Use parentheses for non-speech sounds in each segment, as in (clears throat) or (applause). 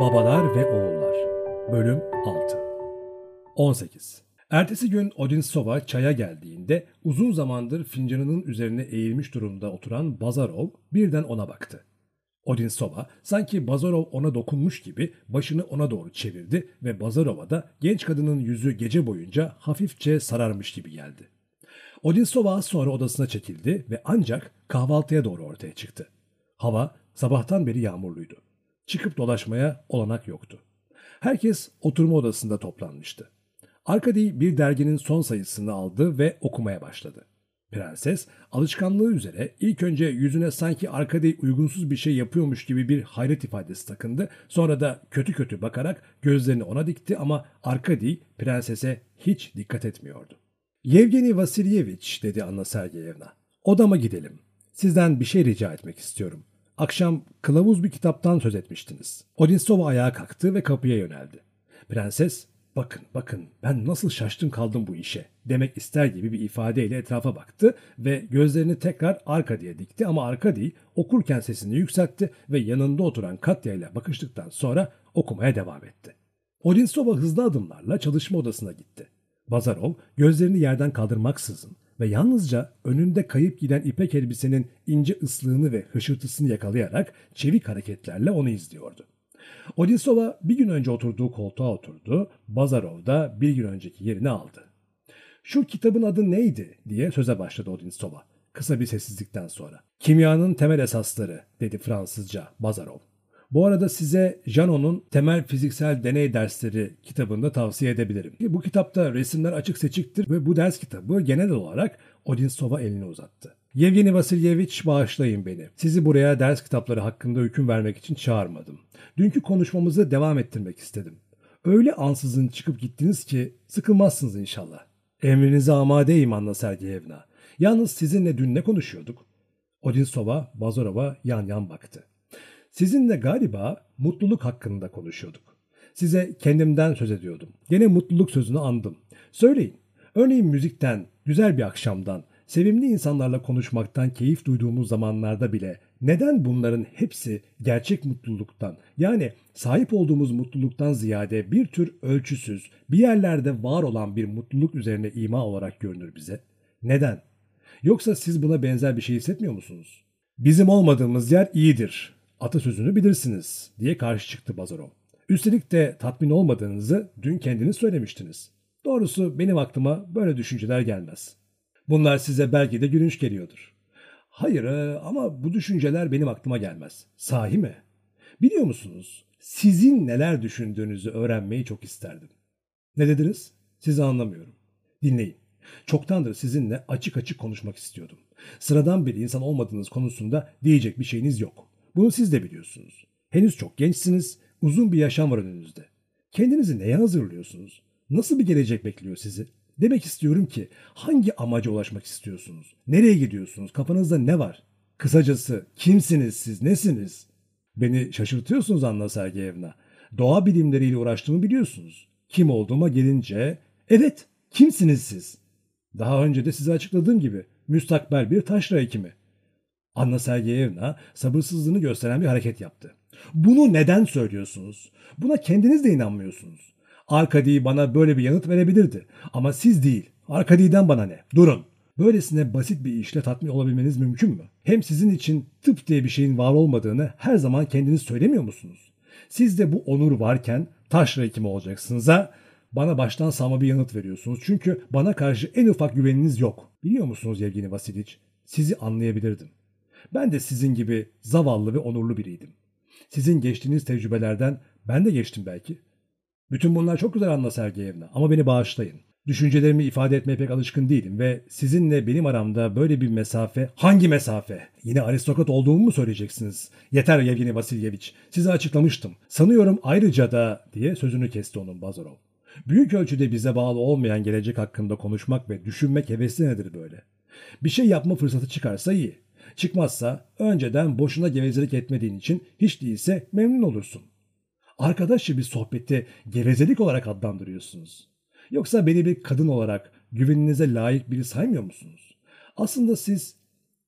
Babalar ve Oğullar Bölüm 6 18 Ertesi gün Odinsova çaya geldiğinde uzun zamandır fincanının üzerine eğilmiş durumda oturan Bazarov birden ona baktı. Odinsova sanki Bazarov ona dokunmuş gibi başını ona doğru çevirdi ve Bazarov'a da genç kadının yüzü gece boyunca hafifçe sararmış gibi geldi. Odinsova az sonra odasına çekildi ve ancak kahvaltıya doğru ortaya çıktı. Hava sabahtan beri yağmurluydu. Çıkıp dolaşmaya olanak yoktu. Herkes oturma odasında toplanmıştı. Arkady bir derginin son sayısını aldı ve okumaya başladı. Prenses alışkanlığı üzere ilk önce yüzüne sanki Arkady uygunsuz bir şey yapıyormuş gibi bir hayret ifadesi takındı. Sonra da kötü kötü bakarak gözlerini ona dikti ama Arkady prensese hiç dikkat etmiyordu. Yevgeni Vasilyevich dedi Anna Sergeyevna. Odama gidelim. Sizden bir şey rica etmek istiyorum. Akşam kılavuz bir kitaptan söz etmiştiniz. Odinsova ayağa kalktı ve kapıya yöneldi. Prenses, bakın bakın ben nasıl şaştım kaldım bu işe demek ister gibi bir ifadeyle etrafa baktı ve gözlerini tekrar Arkadi'ye dikti ama Arkadi okurken sesini yükseltti ve yanında oturan Katya ile bakıştıktan sonra okumaya devam etti. Odinsova hızlı adımlarla çalışma odasına gitti. Bazarov gözlerini yerden kaldırmaksızın ve yalnızca önünde kayıp giden ipek elbisenin ince ıslığını ve hışırtısını yakalayarak çevik hareketlerle onu izliyordu. Odinsova bir gün önce oturduğu koltuğa oturdu, Bazarov da bir gün önceki yerini aldı. Şu kitabın adı neydi diye söze başladı Odinsova kısa bir sessizlikten sonra. Kimyanın temel esasları dedi Fransızca Bazarov. Bu arada size Janot'un Temel Fiziksel Deney Dersleri kitabını tavsiye edebilirim. Bu kitapta resimler açık seçiktir ve bu ders kitabı genel olarak Odinsova elini uzattı. Yevgeni Vasilyevich bağışlayın beni. Sizi buraya ders kitapları hakkında hüküm vermek için çağırmadım. Dünkü konuşmamızı devam ettirmek istedim. Öyle ansızın çıkıp gittiniz ki sıkılmazsınız inşallah. Emrinize amadeyim Anna Sergeyevna. Yalnız sizinle dün ne konuşuyorduk? Odinsova, Bazarov'a yan yan baktı. Sizinle galiba mutluluk hakkında konuşuyorduk. Size kendimden söz ediyordum. Gene mutluluk sözünü andım. Söyleyin. Örneğin müzikten, güzel bir akşamdan, sevimli insanlarla konuşmaktan keyif duyduğumuz zamanlarda bile neden bunların hepsi gerçek mutluluktan yani sahip olduğumuz mutluluktan ziyade bir tür ölçüsüz, bir yerlerde var olan bir mutluluk üzerine ima olarak görünür bize? Neden? Yoksa siz buna benzer bir şey hissetmiyor musunuz? Bizim olmadığımız yer iyidir. Atasözünü bilirsiniz diye karşı çıktı Bazarov. Üstelik de tatmin olmadığınızı dün kendiniz söylemiştiniz. Doğrusu benim aklıma böyle düşünceler gelmez. Bunlar size belki de gülünç geliyordur. Hayır e, ama bu düşünceler benim aklıma gelmez. Sahi mi? Biliyor musunuz? Sizin neler düşündüğünüzü öğrenmeyi çok isterdim. Ne dediniz? Sizi anlamıyorum. Dinleyin. Çoktandır sizinle açık açık konuşmak istiyordum. Sıradan bir insan olmadığınız konusunda diyecek bir şeyiniz yok. Bunu siz de biliyorsunuz. Henüz çok gençsiniz, uzun bir yaşam var önünüzde. Kendinizi neye hazırlıyorsunuz? Nasıl bir gelecek bekliyor sizi? Demek istiyorum ki hangi amaca ulaşmak istiyorsunuz? Nereye gidiyorsunuz? Kafanızda ne var? Kısacası kimsiniz siz, nesiniz? Beni şaşırtıyorsunuz Anna Sergeyevna. Doğa bilimleriyle uğraştığımı biliyorsunuz. Kim olduğuma gelince, evet kimsiniz siz? Daha önce de size açıkladığım gibi müstakbel bir taşra hekimi. Anna Sergeyevna sabırsızlığını gösteren bir hareket yaptı. Bunu neden söylüyorsunuz? Buna kendiniz de inanmıyorsunuz. Arkadi bana böyle bir yanıt verebilirdi. Ama siz değil. Arkadi'den bana ne? Durun. Böylesine basit bir işle tatmin olabilmeniz mümkün mü? Hem sizin için tıp diye bir şeyin var olmadığını her zaman kendiniz söylemiyor musunuz? Sizde bu onur varken taşra hekimi olacaksınız ha? Bana baştan sağma bir yanıt veriyorsunuz. Çünkü bana karşı en ufak güveniniz yok. Biliyor musunuz Yevgeni Vasiliç? Sizi anlayabilirdim. Ben de sizin gibi zavallı ve onurlu biriydim. Sizin geçtiğiniz tecrübelerden ben de geçtim belki. Bütün bunlar çok güzel Anna Sergeyevna ama beni bağışlayın. Düşüncelerimi ifade etmeye pek alışkın değilim ve sizinle benim aramda böyle bir mesafe... Hangi mesafe? Yine aristokrat olduğumu mu söyleyeceksiniz? Yeter Yevgeni Vasilyeviç. Size açıklamıştım. Sanıyorum ayrıca da... diye sözünü kesti onun Bazarov. Büyük ölçüde bize bağlı olmayan gelecek hakkında konuşmak ve düşünmek hevesli nedir böyle? Bir şey yapma fırsatı çıkarsa iyi. Çıkmazsa önceden boşuna gevezelik etmediğin için hiç değilse memnun olursun. Arkadaşça bir sohbeti gevezelik olarak adlandırıyorsunuz. Yoksa beni bir kadın olarak güveninize layık biri saymıyor musunuz? Aslında siz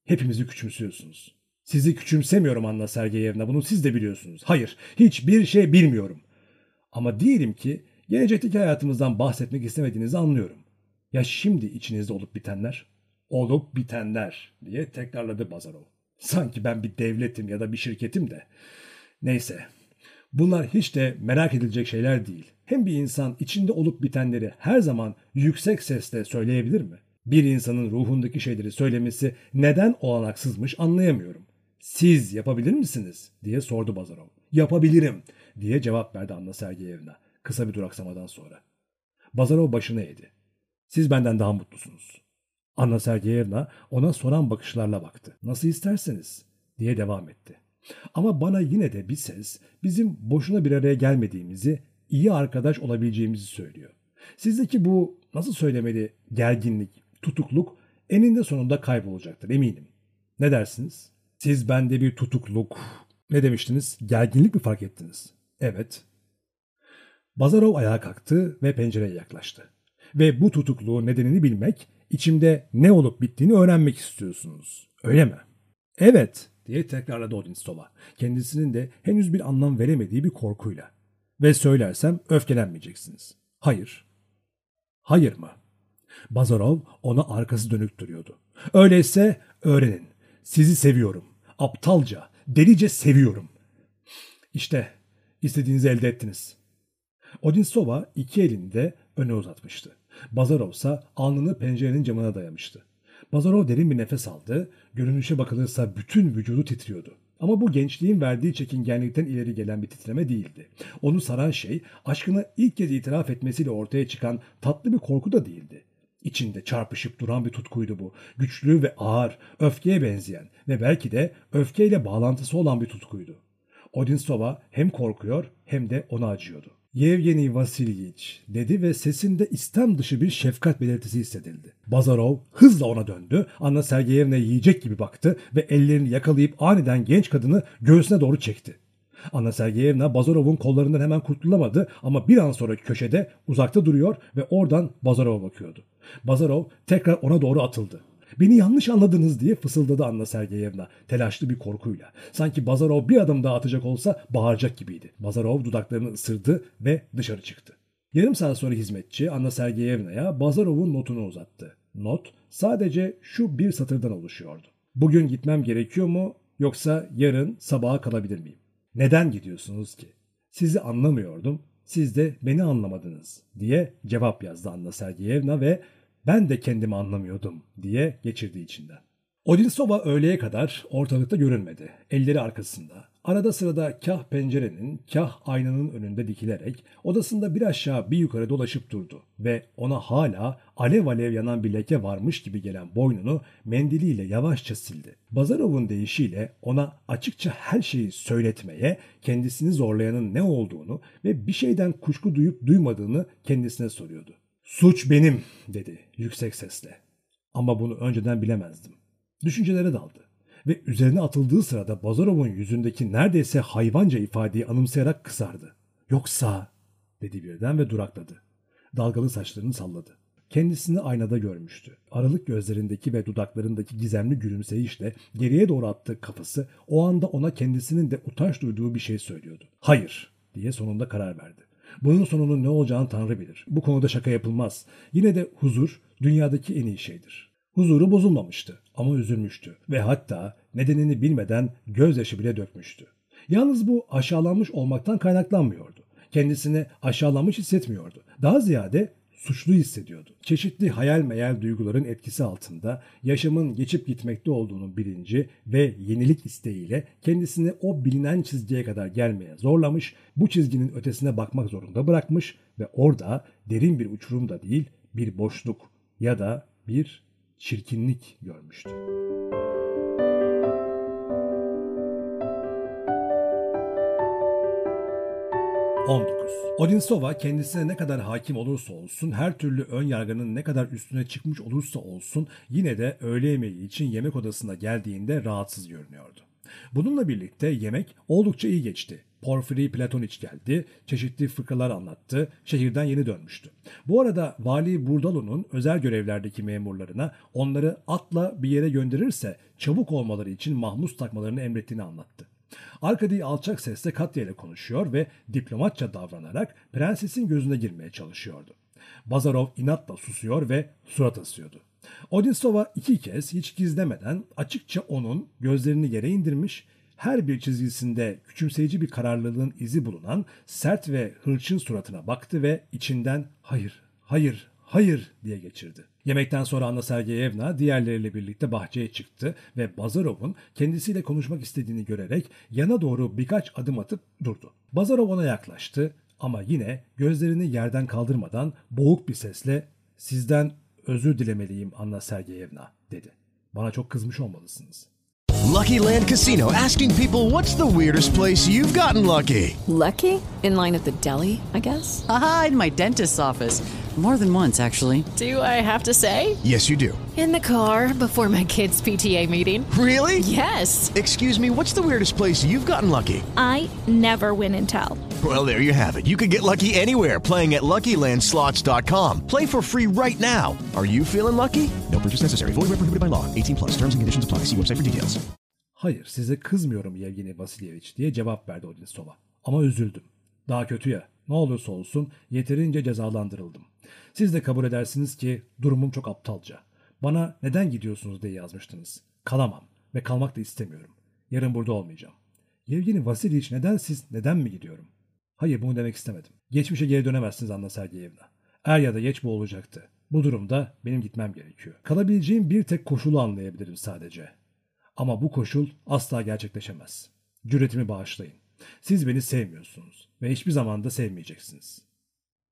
hepimizi küçümsüyorsunuz. Sizi küçümsemiyorum Anna Sergeyevna bunu siz de biliyorsunuz. Hayır hiçbir şey bilmiyorum. Ama diyelim ki gelecekteki hayatımızdan bahsetmek istemediğinizi anlıyorum. Ya şimdi içinizde olup bitenler? Olup bitenler diye tekrarladı Bazarov. Sanki ben bir devletim ya da bir şirketim de. Neyse bunlar hiç de merak edilecek şeyler değil. Hem bir insan içinde olup bitenleri her zaman yüksek sesle söyleyebilir mi? Bir insanın ruhundaki şeyleri söylemesi neden olanaksızmış anlayamıyorum. Siz yapabilir misiniz? diye sordu Bazarov. Yapabilirim diye cevap verdi Anna Sergeyevna kısa bir duraksamadan sonra. Bazarov başını eğdi. Siz benden daha mutlusunuz. Anna Sergeyevna ona soran bakışlarla baktı. Nasıl isterseniz diye devam etti. Ama bana yine de bir ses bizim boşuna bir araya gelmediğimizi, iyi arkadaş olabileceğimizi söylüyor. Sizdeki bu nasıl söylemeli gerginlik, tutukluk eninde sonunda kaybolacaktır eminim. Ne dersiniz? Siz bende bir tutukluk, ne demiştiniz? Gerginlik mi fark ettiniz? Evet. Bazarov ayağa kalktı ve pencereye yaklaştı. Ve bu tutukluğun nedenini bilmek, içimde ne olup bittiğini öğrenmek istiyorsunuz. Öyle mi? Evet diye tekrarladı Odinstova. Kendisinin de henüz bir anlam veremediği bir korkuyla. Ve söylersem öfkelenmeyeceksiniz. Hayır. Hayır mı? Bazarov ona arkası dönük duruyordu. Öyleyse öğrenin. Sizi seviyorum. Aptalca, delice seviyorum. İşte istediğinizi elde ettiniz. Odintsova iki elini de öne uzatmıştı. Bazarov ise alnını pencerenin camına dayamıştı. Bazarov derin bir nefes aldı. Görünüşe bakılırsa bütün vücudu titriyordu. Ama bu gençliğin verdiği çekingenlikten ileri gelen bir titreme değildi. Onu saran şey aşkını ilk kez itiraf etmesiyle ortaya çıkan tatlı bir korku da değildi. İçinde çarpışıp duran bir tutkuydu bu. Güçlü ve ağır, öfkeye benzeyen ve belki de öfkeyle bağlantısı olan bir tutkuydu. Odinsova hem korkuyor hem de ona acıyordu. Yevgeni Vasilyiç dedi ve sesinde istem dışı bir şefkat belirtisi hissedildi. Bazarov hızla ona döndü. Anna Sergeyevna yiyecek gibi baktı ve ellerini yakalayıp aniden genç kadını göğsüne doğru çekti. Anna Sergeyevna Bazarov'un kollarından hemen kurtulamadı ama bir an sonra köşede uzakta duruyor ve oradan Bazarov'a bakıyordu. Bazarov tekrar ona doğru atıldı. Beni yanlış anladınız diye fısıldadı Anna Sergeyevna telaşlı bir korkuyla. Sanki Bazarov bir adım daha atacak olsa bağıracak gibiydi. Bazarov dudaklarını ısırdı ve dışarı çıktı. Yarım saat sonra hizmetçi Anna Sergeyevna'ya Bazarov'un notunu uzattı. Not sadece şu bir satırdan oluşuyordu. Bugün gitmem gerekiyor mu yoksa yarın sabaha kalabilir miyim? Neden gidiyorsunuz ki? Sizi anlamıyordum, siz de beni anlamadınız diye cevap yazdı Anna Sergeyevna ve ben de kendimi anlamıyordum diye geçirdi içinden. Odinsova öğleye kadar ortalıkta görünmedi. Elleri arkasında. Arada sırada kah pencerenin, kah aynanın önünde dikilerek odasında bir aşağı bir yukarı dolaşıp durdu ve ona hala alev alev yanan bir leke varmış gibi gelen boynunu mendiliyle yavaşça sildi. Bazarov'un deyişiyle ona açıkça her şeyi söyletmeye, kendisini zorlayanın ne olduğunu ve bir şeyden kuşku duyup duymadığını kendisine soruyordu. Suç benim dedi yüksek sesle. Ama bunu önceden bilemezdim. Düşüncelere daldı ve üzerine atıldığı sırada Bazarov'un yüzündeki neredeyse hayvanca ifadeyi anımsayarak kısardı. Yoksa dedi birden ve durakladı. Dalgalı saçlarını salladı. Kendisini aynada görmüştü. Aralık gözlerindeki ve dudaklarındaki gizemli gülümseyişle geriye doğru attığı kafası o anda ona kendisinin de utanç duyduğu bir şey söylüyordu. Hayır diye sonunda karar verdi. Bunun sonunun ne olacağını Tanrı bilir. Bu konuda şaka yapılmaz. Yine de huzur dünyadaki en iyi şeydir. Huzuru bozulmamıştı ama üzülmüştü ve hatta nedenini bilmeden gözyaşı bile dökmüştü. Yalnız bu aşağılanmış olmaktan kaynaklanmıyordu. Kendisini aşağılanmış hissetmiyordu. Daha ziyade suçlu hissediyordu. Çeşitli hayal meyal duyguların etkisi altında yaşamın geçip gitmekte olduğunu bilinci ve yenilik isteğiyle kendisini o bilinen çizgiye kadar gelmeye zorlamış, bu çizginin ötesine bakmak zorunda bırakmış ve orada derin bir uçurumda değil bir boşluk ya da bir çirkinlik görmüştü. ...19. Odinsova kendisine ne kadar hakim olursa olsun, her türlü ön yargının ne kadar üstüne çıkmış olursa olsun... ...yine de öğle yemeği için yemek odasına geldiğinde rahatsız görünüyordu. Bununla birlikte yemek oldukça iyi geçti. Porfiri Platoniç geldi, çeşitli fıkralar anlattı, şehirden yeni dönmüştü. Bu arada Vali Burdalo'nun özel görevlerdeki memurlarına onları atla bir yere gönderirse çabuk olmaları için mahmus takmalarını emrettiğini anlattı. Arkadi alçak sesle Katya ile konuşuyor ve diplomatça davranarak prensesin gözüne girmeye çalışıyordu. Bazarov inatla susuyor ve surat asıyordu. Odinsova iki kez hiç gizlemeden açıkça onun gözlerini yere indirmiş, her bir çizgisinde küçümseyici bir kararlılığın izi bulunan sert ve hırçın suratına baktı ve içinden hayır, hayır, hayır diye geçirdi. Yemekten sonra Anna Sergeyevna diğerleriyle birlikte bahçeye çıktı ve Bazarov'un kendisiyle konuşmak istediğini görerek yana doğru birkaç adım atıp durdu. Bazarov ona yaklaştı ama yine gözlerini yerden kaldırmadan boğuk bir sesle sizden özür dilemeliyim Anna Sergeyevna dedi. Bana çok kızmış olmalısınız. Lucky Land Casino asking people what's the weirdest place you've gotten lucky? Lucky? In line at the deli, I guess? Aha, in my dentist's office. More than once, actually. Do I have to say? Yes, you do. In the car before my kids' PTA meeting. Really? Yes. Excuse me, what's the weirdest place you've gotten lucky? I never win and tell. Well, there you have it. You can get lucky anywhere playing at LuckyLandSlots.com. Play for free right now. Are you feeling lucky? No purchase necessary. Void where prohibited by law. 18 plus. Terms and conditions apply. See website for details. Hayır size kızmıyorum Yevgeni Vasilyevich diye cevap verdi Odinsova. Ama üzüldüm. Daha kötü ya. Ne olursa olsun yeterince cezalandırıldım. Siz de kabul edersiniz ki durumum çok aptalca. Bana neden gidiyorsunuz diye yazmıştınız. Kalamam ve kalmak da istemiyorum. Yarın burada olmayacağım. Yevgeni Vasilyevich neden siz neden mi gidiyorum? Hayır bunu demek istemedim. Geçmişe geri dönemezsiniz Anna Sergeyevna. Er ya da geç bu olacaktı. Bu durumda benim gitmem gerekiyor. Kalabileceğim bir tek koşulu anlayabilirim sadece. Ama bu koşul asla gerçekleşemez. Cüretimi bağışlayın. Siz beni sevmiyorsunuz ve hiçbir zaman da sevmeyeceksiniz.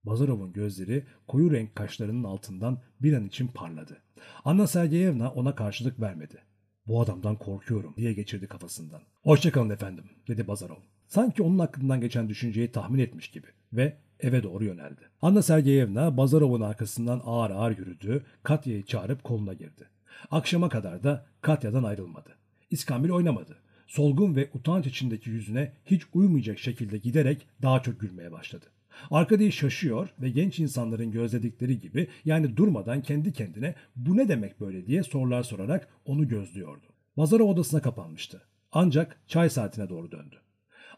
Bazarov'un gözleri koyu renk kaşlarının altından bir an için parladı. Anna Sergeyevna ona karşılık vermedi. Bu adamdan korkuyorum diye geçirdi kafasından. Hoşçakalın efendim dedi Bazarov. Sanki onun aklından geçen düşünceyi tahmin etmiş gibi ve eve doğru yöneldi. Anna Sergeyevna Bazarov'un arkasından ağır ağır yürüdü, Katya'yı çağırıp koluna girdi. Akşama kadar da Katya'dan ayrılmadı. İskambil oynamadı. Solgun ve utanç içindeki yüzüne hiç uymayacak şekilde giderek daha çok gülmeye başladı. Arkadayı şaşıyor ve genç insanların gözledikleri gibi yani durmadan kendi kendine bu ne demek böyle diye sorular sorarak onu gözlüyordu. Mazarov odasına kapanmıştı. Ancak çay saatine doğru döndü.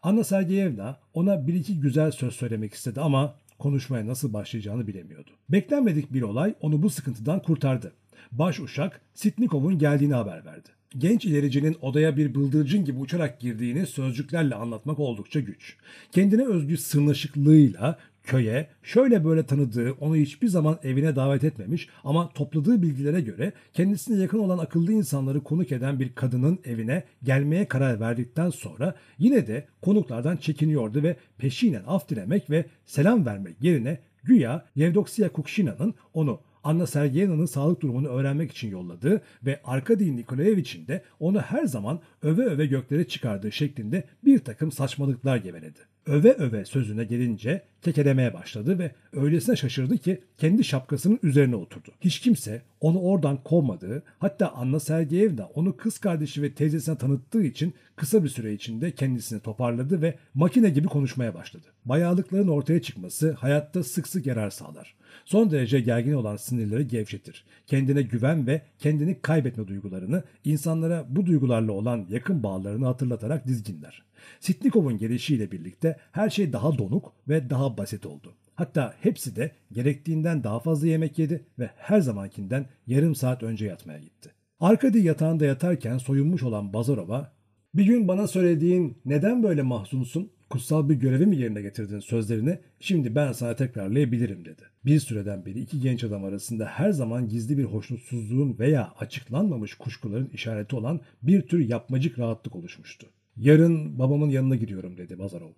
Anna Sergeyevna ona bir iki güzel söz söylemek istedi ama konuşmaya nasıl başlayacağını bilemiyordu. Beklenmedik bir olay onu bu sıkıntıdan kurtardı. Baş uşak Sitnikov'un geldiğini haber verdi. Genç ilericinin odaya bir bıldırcın gibi uçarak girdiğini sözcüklerle anlatmak oldukça güç. Kendine özgü sırnaşıklığıyla köye şöyle böyle tanıdığı, onu hiçbir zaman evine davet etmemiş ama topladığı bilgilere göre kendisine yakın olan akıllı insanları konuk eden bir kadının evine gelmeye karar verdikten sonra yine de konuklardan çekiniyordu ve peşinen af dilemek ve selam vermek yerine güya Yevdoksiya Kukshina'nın onu Anna Sergeyevna'nın sağlık durumunu öğrenmek için yolladığı ve Arkady Nikolaevich'in de onu her zaman öve öve göklere çıkardığı şeklinde bir takım saçmalıklar geveledi. Öve öve sözüne gelince kekelemeye başladı ve öylesine şaşırdı ki kendi şapkasının üzerine oturdu. Hiç kimse onu oradan kovmadığı, hatta Anna Sergeyevna onu kız kardeşi ve teyzesine tanıttığı için kısa bir süre içinde kendisini toparladı ve makine gibi konuşmaya başladı. Bayağılıkların ortaya çıkması hayatta sık sık yarar sağlar. Son derece gergin olan sinirleri gevşetir. Kendine güven ve kendini kaybetme duygularını insanlara bu duygularla olan yakın bağlarını hatırlatarak dizginler. Sitnikov'un gelişiyle birlikte her şey daha donuk ve daha basit oldu. Hatta hepsi de gerektiğinden daha fazla yemek yedi ve her zamankinden yarım saat önce yatmaya gitti. Arkady yatağında yatarken soyunmuş olan Bazarov'a bir gün bana söylediğin neden böyle mahzunsun, kutsal bir görevi mi yerine getirdin sözlerini şimdi ben sana tekrarlayabilirim dedi. Bir süreden beri iki genç adam arasında her zaman gizli bir hoşnutsuzluğun veya açıklanmamış kuşkuların işareti olan bir tür yapmacık rahatlık oluşmuştu. Yarın babamın yanına gidiyorum dedi Bazarov.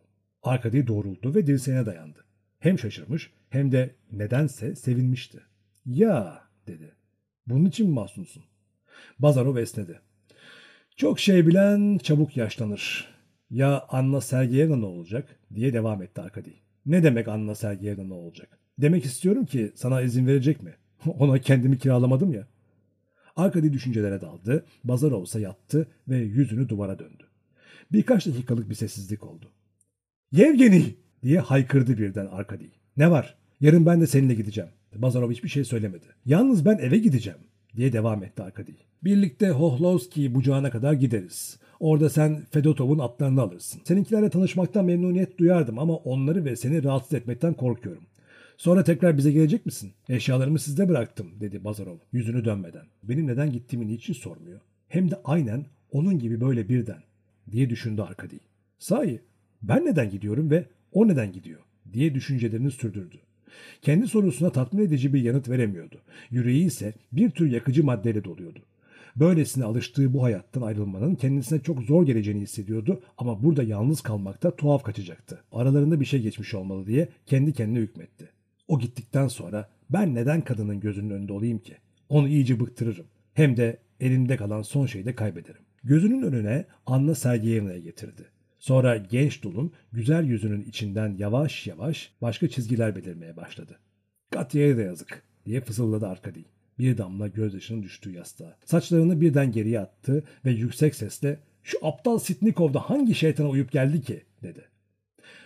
Arkady doğruldu ve dirseğine dayandı. Hem şaşırmış hem de nedense sevinmişti. Ya dedi. Bunun için mi mahzunsun? Bazarov esnedi. Çok şey bilen çabuk yaşlanır. Ya Anna Sergeyevna ne olacak? diye devam etti Arkady. Ne demek Anna Sergeyevna ne olacak? Demek istiyorum ki sana izin verecek mi? (laughs) Ona kendimi kiralamadım ya. Arkady düşüncelere daldı. Bazarov ise yattı ve yüzünü duvara döndü. Birkaç dakikalık bir sessizlik oldu. Yevgeni! diye haykırdı birden Arkady. Ne var? Yarın ben de seninle gideceğim. Bazarov hiçbir şey söylemedi. Yalnız ben eve gideceğim diye devam etti Arkady. Birlikte Hohlovski bucağına kadar gideriz. Orada sen Fedotov'un atlarını alırsın. Seninkilerle tanışmaktan memnuniyet duyardım ama onları ve seni rahatsız etmekten korkuyorum. Sonra tekrar bize gelecek misin? Eşyalarımı sizde bıraktım dedi Bazarov yüzünü dönmeden. Benim neden gittiğimi niçin sormuyor. Hem de aynen onun gibi böyle birden diye düşündü Arkady. Sahi ben neden gidiyorum ve o neden gidiyor diye düşüncelerini sürdürdü. Kendi sorusuna tatmin edici bir yanıt veremiyordu. Yüreği ise bir tür yakıcı maddeyle doluyordu. Böylesine alıştığı bu hayattan ayrılmanın kendisine çok zor geleceğini hissediyordu ama burada yalnız kalmakta tuhaf kaçacaktı. Aralarında bir şey geçmiş olmalı diye kendi kendine hükmetti. O gittikten sonra ben neden kadının gözünün önünde olayım ki? Onu iyice bıktırırım. Hem de elimde kalan son şeyi de kaybederim. Gözünün önüne Anna Sergeyevna'ya getirdi. Sonra genç dulun güzel yüzünün içinden yavaş yavaş başka çizgiler belirmeye başladı. Katya'ya da yazık diye fısıldadı Arkady. Bir damla gözyaşının düştüğü yastığa. Saçlarını birden geriye attı ve yüksek sesle şu aptal Sitnikov da hangi şeytana uyup geldi ki dedi.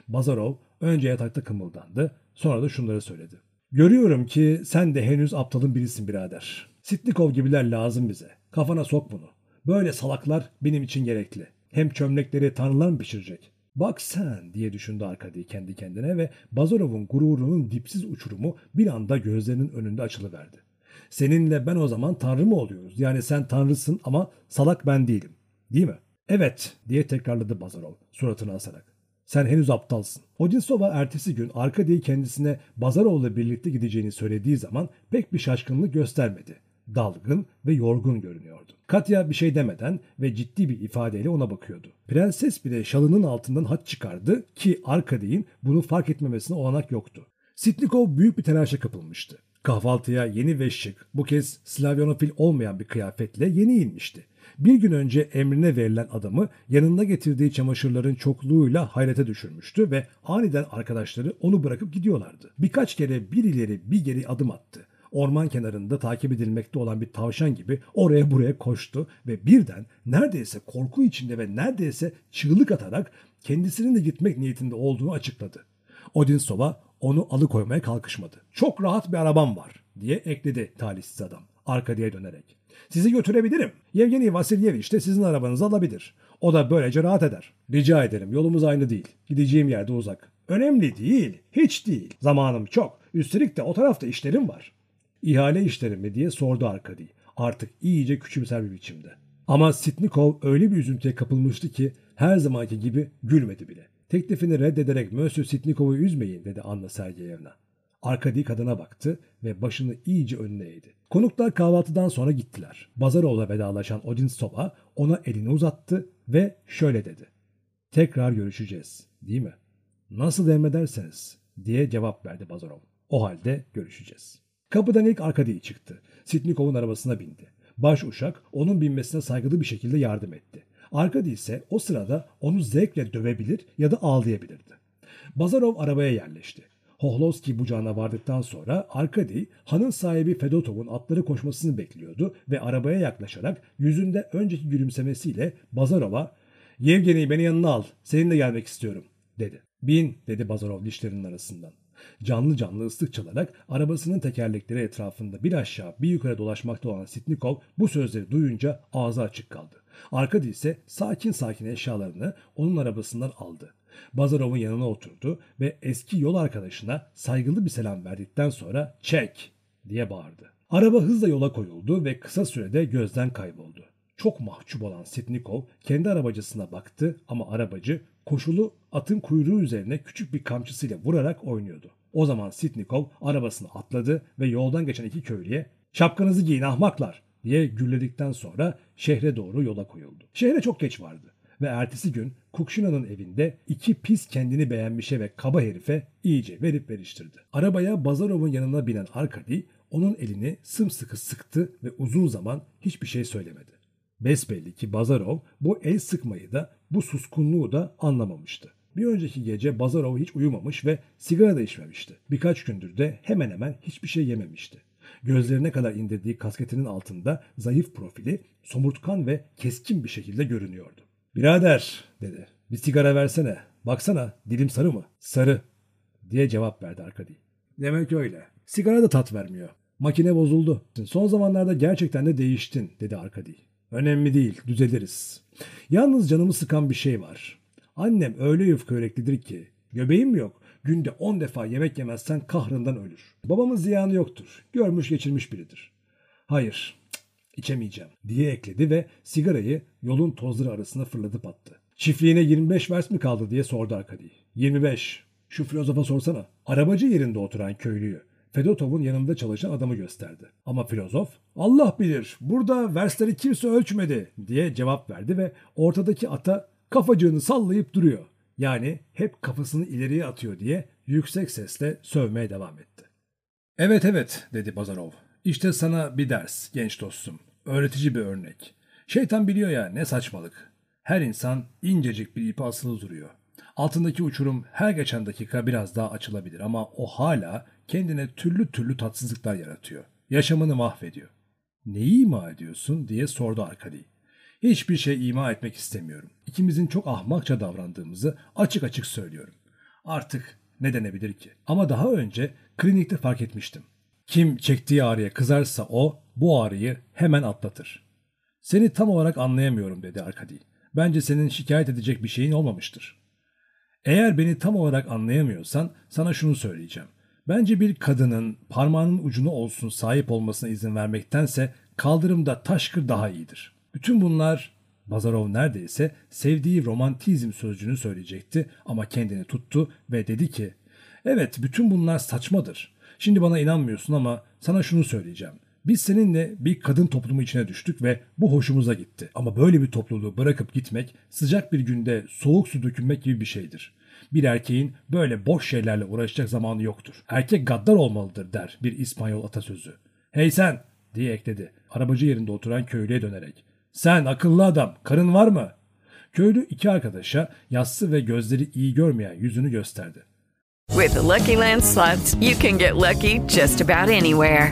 Bazarov önce yatakta kımıldandı sonra da şunları söyledi. Görüyorum ki sen de henüz aptalın birisin birader. Sitnikov gibiler lazım bize. Kafana sok bunu. Böyle salaklar benim için gerekli. Hem çömlekleri tanrılar mı pişirecek? Bak sen diye düşündü Arkady kendi kendine ve Bazarov'un gururunun dipsiz uçurumu bir anda gözlerinin önünde açılıverdi. Seninle ben o zaman tanrı mı oluyoruz? Yani sen tanrısın ama salak ben değilim. Değil mi? Evet diye tekrarladı Bazarov suratını asarak. Sen henüz aptalsın. Odinsova ertesi gün Arkady'yi kendisine Bazarov'la birlikte gideceğini söylediği zaman pek bir şaşkınlık göstermedi. Dalgın ve yorgun görünüyordu. Katya bir şey demeden ve ciddi bir ifadeyle ona bakıyordu. Prenses bile şalının altından haç çıkardı ki Arkady'nin bunu fark etmemesine olanak yoktu. Sitnikov büyük bir telaşa kapılmıştı. Kahvaltıya yeni ve şık, bu kez Slavyanofil olmayan bir kıyafetle yeni inmişti. Bir gün önce emrine verilen adamı yanında getirdiği çamaşırların çokluğuyla hayrete düşürmüştü ve aniden arkadaşları onu bırakıp gidiyorlardı. Birkaç kere bir ileri bir geri adım attı. Orman kenarında takip edilmekte olan bir tavşan gibi oraya buraya koştu ve birden neredeyse korku içinde ve neredeyse çığlık atarak kendisinin de gitmek niyetinde olduğunu açıkladı. Odinsova onu alıkoymaya kalkışmadı. Çok rahat bir arabam var diye ekledi talihsiz adam arkaya dönerek. Sizi götürebilirim. Yevgeni Vasilyeviç de sizin arabanızı alabilir. O da böylece rahat eder. Rica ederim yolumuz aynı değil. Gideceğim yerde uzak. Önemli değil. Hiç değil. Zamanım çok. Üstelik de o tarafta işlerim var. İhale işlerim mi diye sordu Arkady. Artık iyice küçümser bir biçimde. Ama Sitnikov öyle bir üzüntüye kapılmıştı ki her zamanki gibi gülmedi bile. Teklifini reddederek Monsieur Sitnikov'u üzmeyin dedi Anna Sergeyevna. Arkady kadına baktı ve başını iyice önüne eğdi. Konuklar kahvaltıdan sonra gittiler. Bazarov'la vedalaşan Odinsova ona elini uzattı ve şöyle dedi. Tekrar görüşeceğiz değil mi? Nasıl emrederseniz diye cevap verdi Bazarov. O halde görüşeceğiz. Kapıdan ilk Arkady çıktı. Sitnikov'un arabasına bindi. Baş uşak onun binmesine saygılı bir şekilde yardım etti. Arkady ise o sırada onu zevkle dövebilir ya da ağlayabilirdi. Bazarov arabaya yerleşti. Hohlovski bucağına vardıktan sonra Arkady, hanın sahibi Fedotov'un atları koşmasını bekliyordu ve arabaya yaklaşarak yüzünde önceki gülümsemesiyle Bazarov'a ''Yevgeni beni yanına al, seninle gelmek istiyorum.'' dedi. ''Bin'' dedi Bazarov dişlerinin arasından. Canlı canlı ıslık çalarak arabasının tekerlekleri etrafında bir aşağı bir yukarı dolaşmakta olan Sitnikov bu sözleri duyunca ağzı açık kaldı. Arkady ise sakin sakin eşyalarını onun arabasından aldı. Bazarov'un yanına oturdu ve eski yol arkadaşına saygılı bir selam verdikten sonra çek diye bağırdı. Araba hızla yola koyuldu ve kısa sürede gözden kayboldu. Çok mahcup olan Sitnikov kendi arabacısına baktı ama arabacı koşulu atın kuyruğu üzerine küçük bir kamçısıyla vurarak oynuyordu. O zaman Sitnikov arabasına atladı ve yoldan geçen iki köylüye ''Şapkanızı giyin ahmaklar!'' diye gürledikten sonra şehre doğru yola koyuldu. Şehre çok geç vardı ve ertesi gün Kukşina'nın evinde iki pis kendini beğenmişe ve kaba herife iyice verip veriştirdi. Arabaya Bazarov'un yanına binen Arkady onun elini sımsıkı sıktı ve uzun zaman hiçbir şey söylemedi. Besbelli ki Bazarov bu el sıkmayı da bu suskunluğu da anlamamıştı. Bir önceki gece Bazarov hiç uyumamış ve sigara da içmemişti. Birkaç gündür de hemen hemen hiçbir şey yememişti. Gözlerine kadar indirdiği kasketinin altında zayıf profili somurtkan ve keskin bir şekilde görünüyordu. Birader dedi bir sigara versene. Baksana dilim sarı mı? Sarı diye cevap verdi Arkadi. Demek öyle. Sigara da tat vermiyor. Makine bozuldu. Son zamanlarda gerçekten de değiştin dedi Arkadi. Önemli değil düzeliriz. Yalnız canımı sıkan bir şey var. Annem öyle yufka yüreklidir ki göbeğim yok? Günde 10 defa yemek yemezsen kahrından ölür. Babamın ziyanı yoktur. Görmüş geçirmiş biridir. Hayır, içemeyeceğim diye ekledi ve sigarayı yolun tozları arasına fırlatıp attı. Çiftliğine 25 vers mi kaldı diye sordu Arkadi. 25. Şu filozofa sorsana. Arabacı yerinde oturan köylüyü. Fedotov'un yanında çalışan adamı gösterdi. Ama filozof Allah bilir burada versleri kimse ölçmedi diye cevap verdi ve ortadaki ata kafacığını sallayıp duruyor. Yani hep kafasını ileriye atıyor diye yüksek sesle sövmeye devam etti. Evet evet dedi Bazarov. İşte sana bir ders genç dostum. Öğretici bir örnek. Şeytan biliyor ya ne saçmalık. Her insan incecik bir ipi asılı duruyor. Altındaki uçurum her geçen dakika biraz daha açılabilir ama o hala kendine türlü türlü tatsızlıklar yaratıyor. Yaşamını mahvediyor. Neyi ima ediyorsun diye sordu Arkadi. Hiçbir şey ima etmek istemiyorum. İkimizin çok ahmakça davrandığımızı açık açık söylüyorum. Artık ne denebilir ki? Ama daha önce klinikte fark etmiştim. Kim çektiği ağrıya kızarsa o bu ağrıyı hemen atlatır. Seni tam olarak anlayamıyorum dedi Arkadi. Bence senin şikayet edecek bir şeyin olmamıştır. Eğer beni tam olarak anlayamıyorsan sana şunu söyleyeceğim. Bence bir kadının parmağının ucunu olsun sahip olmasına izin vermektense kaldırımda taşkır daha iyidir. Bütün bunlar Bazarov neredeyse sevdiği romantizm sözcüğünü söyleyecekti ama kendini tuttu ve dedi ki Evet bütün bunlar saçmadır. Şimdi bana inanmıyorsun ama sana şunu söyleyeceğim. Biz seninle bir kadın toplumu içine düştük ve bu hoşumuza gitti. Ama böyle bir topluluğu bırakıp gitmek sıcak bir günde soğuk su dökülmek gibi bir şeydir. Bir erkeğin böyle boş şeylerle uğraşacak zamanı yoktur. Erkek gaddar olmalıdır der bir İspanyol atasözü. Hey sen diye ekledi arabacı yerinde oturan köylüye dönerek. Sen akıllı adam karın var mı? Köylü iki arkadaşa yassı ve gözleri iyi görmeyen yüzünü gösterdi. With the Lucky Land slots, you can get lucky just about anywhere.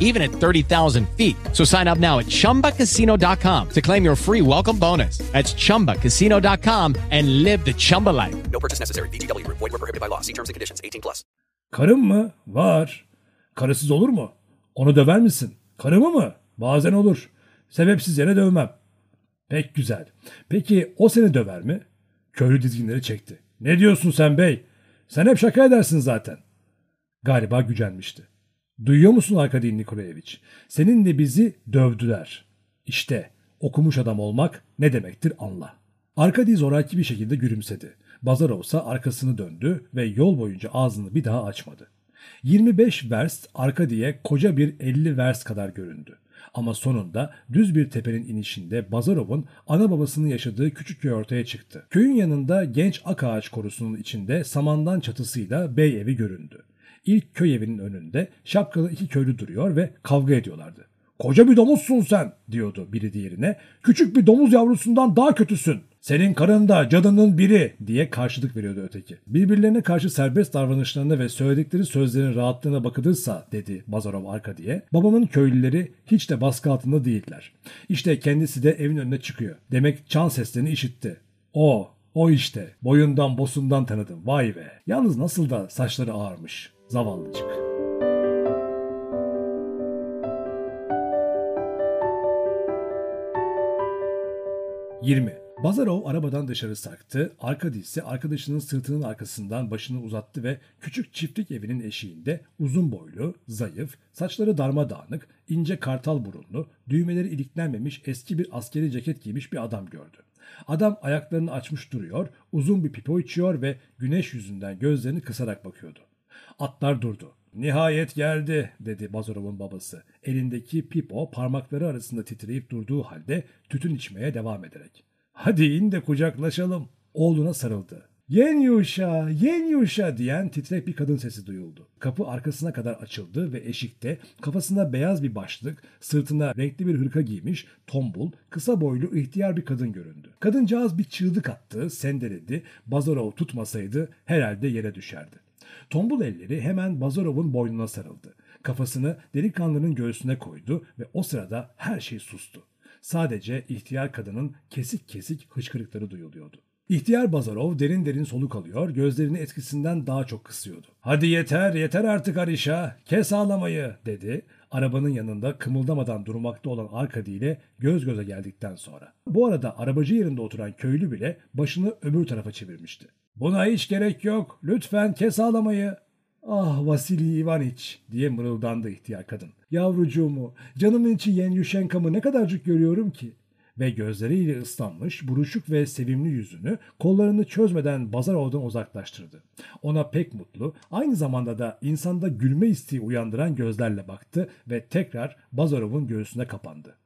even at 30,000 feet. So sign up now at chumbacasino.com to claim your free welcome bonus. That's chumbacasino.com and live the Chumba life. No purchase necessary. VGW, void, were prohibited by law. See terms and conditions 18 plus. Karım mı? Var. Karısız olur mu? Onu döver misin? Karımı mı? Bazen olur. Sebepsiz yere dövmem. Pek güzel. Peki o seni döver mi? Köylü dizginleri çekti. Ne diyorsun sen bey? Sen hep şaka edersin zaten. Galiba gücenmişti. Duyuyor musun Arkadi Nikolaevich? Senin de bizi dövdüler. İşte okumuş adam olmak ne demektir anla. Arkadi zoraki bir şekilde gülümsedi. Bazarov ise arkasını döndü ve yol boyunca ağzını bir daha açmadı. 25 vers Arkadi'ye koca bir 50 vers kadar göründü. Ama sonunda düz bir tepenin inişinde Bazarov'un ana babasının yaşadığı küçük köy ortaya çıktı. Köyün yanında genç ak ağaç korusunun içinde samandan çatısıyla bey evi göründü. İlk köy evinin önünde şapkalı iki köylü duruyor ve kavga ediyorlardı. Koca bir domuzsun sen diyordu biri diğerine. Küçük bir domuz yavrusundan daha kötüsün. Senin karın da cadının biri diye karşılık veriyordu öteki. Birbirlerine karşı serbest davranışlarına ve söyledikleri sözlerin rahatlığına bakılırsa dedi Bazarov arka diye. Babamın köylüleri hiç de baskı altında değiller. İşte kendisi de evin önüne çıkıyor. Demek çan seslerini işitti. O, o işte. Boyundan bosundan tanıdım. Vay be. Yalnız nasıl da saçları ağarmış. Zavallıcık. Yirmi. Bazarov arabadan dışarı sarktı, Arkadi ise arkadaşının sırtının arkasından başını uzattı ve küçük çiftlik evinin eşiğinde uzun boylu, zayıf, saçları darmadağınık, ince kartal burunlu, düğmeleri iliklenmemiş eski bir askeri ceket giymiş bir adam gördü. Adam ayaklarını açmış duruyor, uzun bir pipo içiyor ve güneş yüzünden gözlerini kısarak bakıyordu. Atlar durdu. Nihayet geldi dedi Bazarov'un babası. Elindeki pipo parmakları arasında titreyip durduğu halde tütün içmeye devam ederek. Hadi in de kucaklaşalım. Oğluna sarıldı. Yenyuşa, Yenyuşa diyen titrek bir kadın sesi duyuldu. Kapı arkasına kadar açıldı ve eşikte kafasında beyaz bir başlık, sırtına renkli bir hırka giymiş, tombul, kısa boylu ihtiyar bir kadın göründü. Kadıncağız bir çığlık attı, sendeledi, Bazarov tutmasaydı herhalde yere düşerdi. Tombul elleri hemen Bazarov'un boynuna sarıldı. Kafasını delikanlının göğsüne koydu ve o sırada her şey sustu. Sadece ihtiyar kadının kesik kesik hıçkırıkları duyuluyordu. İhtiyar Bazarov derin derin soluk alıyor, gözlerini etkisinden daha çok kısıyordu. Hadi yeter, yeter artık Arişa, kes ağlamayı dedi. Arabanın yanında kımıldamadan durmakta olan Arkady ile göz göze geldikten sonra. Bu arada arabacı yerinde oturan köylü bile başını öbür tarafa çevirmişti. Buna hiç gerek yok, lütfen kes ağlamayı. Ah Vasili Ivaniç diye mırıldandı ihtiyar kadın. Yavrucuğumu, canımın içi Yenyushenkam'ı ne kadarcık görüyorum ki ve gözleriyle ıslanmış, buruşuk ve sevimli yüzünü kollarını çözmeden Bazarov'dan uzaklaştırdı. Ona pek mutlu, aynı zamanda da insanda gülme isteği uyandıran gözlerle baktı ve tekrar Bazarov'un göğsüne kapandı.